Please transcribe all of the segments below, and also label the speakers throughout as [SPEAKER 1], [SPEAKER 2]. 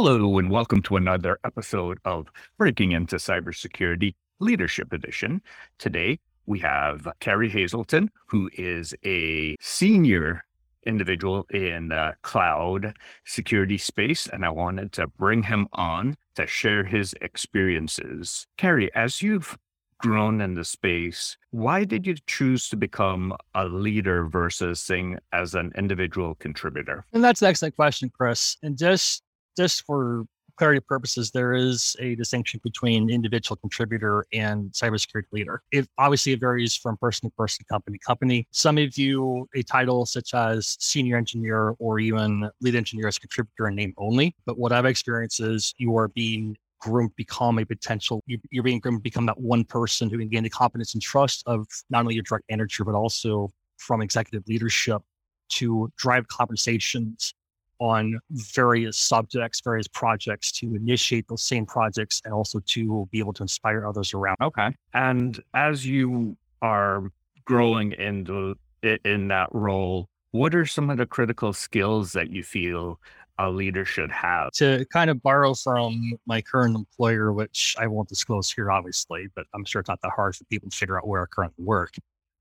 [SPEAKER 1] Hello, and welcome to another episode of Breaking into Cybersecurity Leadership Edition. Today, we have Kerry Hazelton, who is a senior individual in uh, cloud security space, and I wanted to bring him on to share his experiences. Kerry, as you've grown in the space, why did you choose to become a leader versus saying as an individual contributor?
[SPEAKER 2] And that's an excellent question, Chris. And just just for clarity purposes, there is a distinction between individual contributor and cybersecurity leader. It obviously varies from person to person, company to company. Some of you a title such as senior engineer or even lead engineer as contributor in name only. But what I've experienced is you are being groomed become a potential you're being groomed become that one person who can gain the confidence and trust of not only your direct manager but also from executive leadership to drive conversations on various subjects, various projects to initiate those same projects and also to be able to inspire others around.
[SPEAKER 1] Okay. And as you are growing into in that role, what are some of the critical skills that you feel a leader should have?
[SPEAKER 2] To kind of borrow from my current employer, which I won't disclose here, obviously, but I'm sure it's not that hard for people to figure out where I currently work.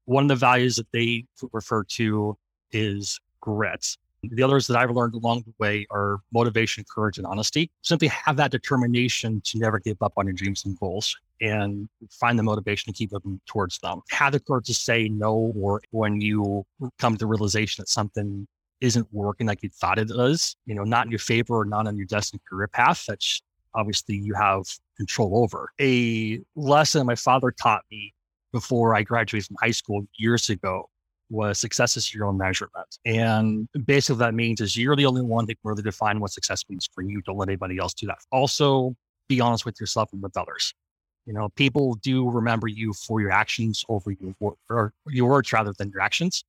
[SPEAKER 2] One of the values that they refer to is grit. The others that I've learned along the way are motivation, courage, and honesty. Simply have that determination to never give up on your dreams and goals and find the motivation to keep moving towards them. Have the courage to say no, or when you come to the realization that something isn't working like you thought it was, you know, not in your favor or not on your destined career path, that's obviously you have control over. A lesson my father taught me before I graduated from high school years ago was success is your own measurement. And basically that means is you're the only one that can really define what success means for you. Don't let anybody else do that. Also be honest with yourself and with others. You know, people do remember you for your actions over your, or your words rather than your actions.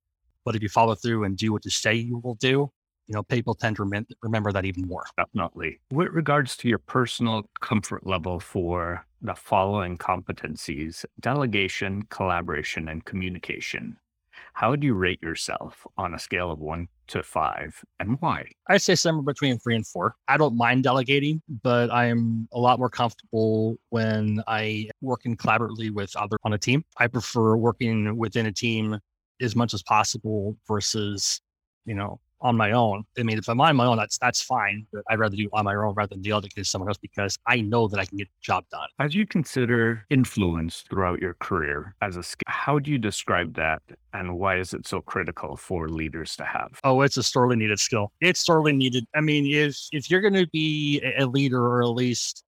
[SPEAKER 2] But if you follow through and do what you say you will do, you know, people tend to rem- remember that even more.
[SPEAKER 1] Definitely. With regards to your personal comfort level for the following competencies delegation, collaboration, and communication, how would you rate yourself on a scale of one to five and why?
[SPEAKER 2] I'd say somewhere between three and four. I don't mind delegating, but I'm a lot more comfortable when I working collaboratively with other on a team. I prefer working within a team as much as possible versus, you know, on my own. I mean, if I'm on my own, that's that's fine. But I'd rather do on my own rather than delegate to someone else because I know that I can get the job done.
[SPEAKER 1] As you consider influence throughout your career as a skill, how do you describe that and why is it so critical for leaders to have?
[SPEAKER 2] Oh, it's a sorely needed skill. It's sorely needed. I mean, if if you're gonna be a leader or at least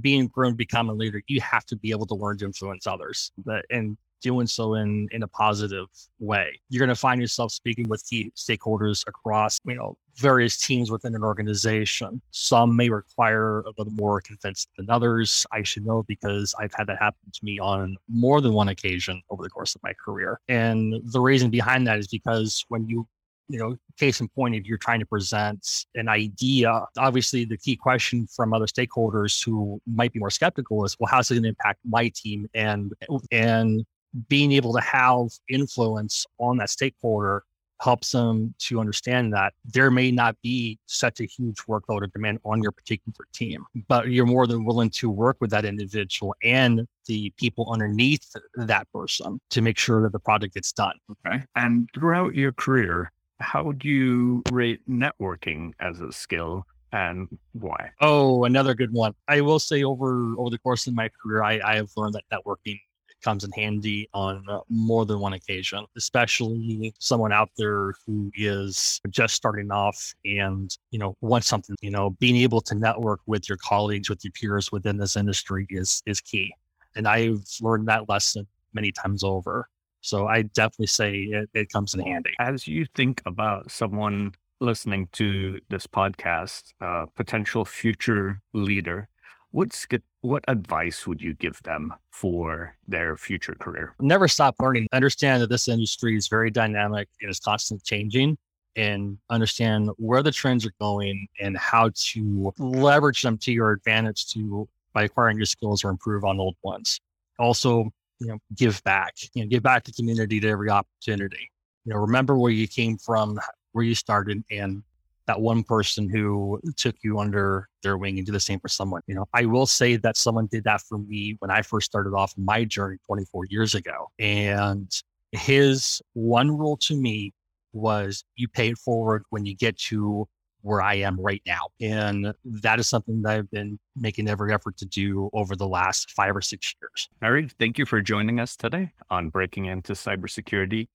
[SPEAKER 2] being groomed, to become a leader, you have to be able to learn to influence others. But and doing so in in a positive way. You're going to find yourself speaking with key stakeholders across, you know, various teams within an organization. Some may require a little more convinced than others. I should know because I've had that happen to me on more than one occasion over the course of my career. And the reason behind that is because when you you know, case in point, if you're trying to present an idea, obviously the key question from other stakeholders who might be more skeptical is, well, how's it going to impact my team? And and being able to have influence on that stakeholder helps them to understand that there may not be such a huge workload or demand on your particular team, but you're more than willing to work with that individual and the people underneath that person to make sure that the project gets done.
[SPEAKER 1] Okay. And throughout your career, how do you rate networking as a skill and why?
[SPEAKER 2] Oh, another good one. I will say over over the course of my career, I, I have learned that networking comes in handy on uh, more than one occasion, especially someone out there who is just starting off and, you know, wants something, you know, being able to network with your colleagues, with your peers within this industry is, is key. And I've learned that lesson many times over. So I definitely say it, it comes in handy.
[SPEAKER 1] As you think about someone listening to this podcast, uh, potential future leader, What's what advice would you give them for their future career?
[SPEAKER 2] Never stop learning. Understand that this industry is very dynamic and is constantly changing and understand where the trends are going and how to leverage them to your advantage to by acquiring new skills or improve on old ones. Also, you know, give back, you know, give back to community to every opportunity. You know, remember where you came from, where you started, and that one person who took you under their wing and do the same for someone. You know, I will say that someone did that for me when I first started off my journey 24 years ago. And his one rule to me was you pay it forward when you get to where I am right now. And that is something that I've been making every effort to do over the last five or six years.
[SPEAKER 1] Kerry, thank you for joining us today on Breaking Into Cybersecurity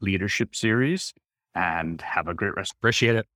[SPEAKER 1] Leadership Series and have a great rest.
[SPEAKER 2] Appreciate it.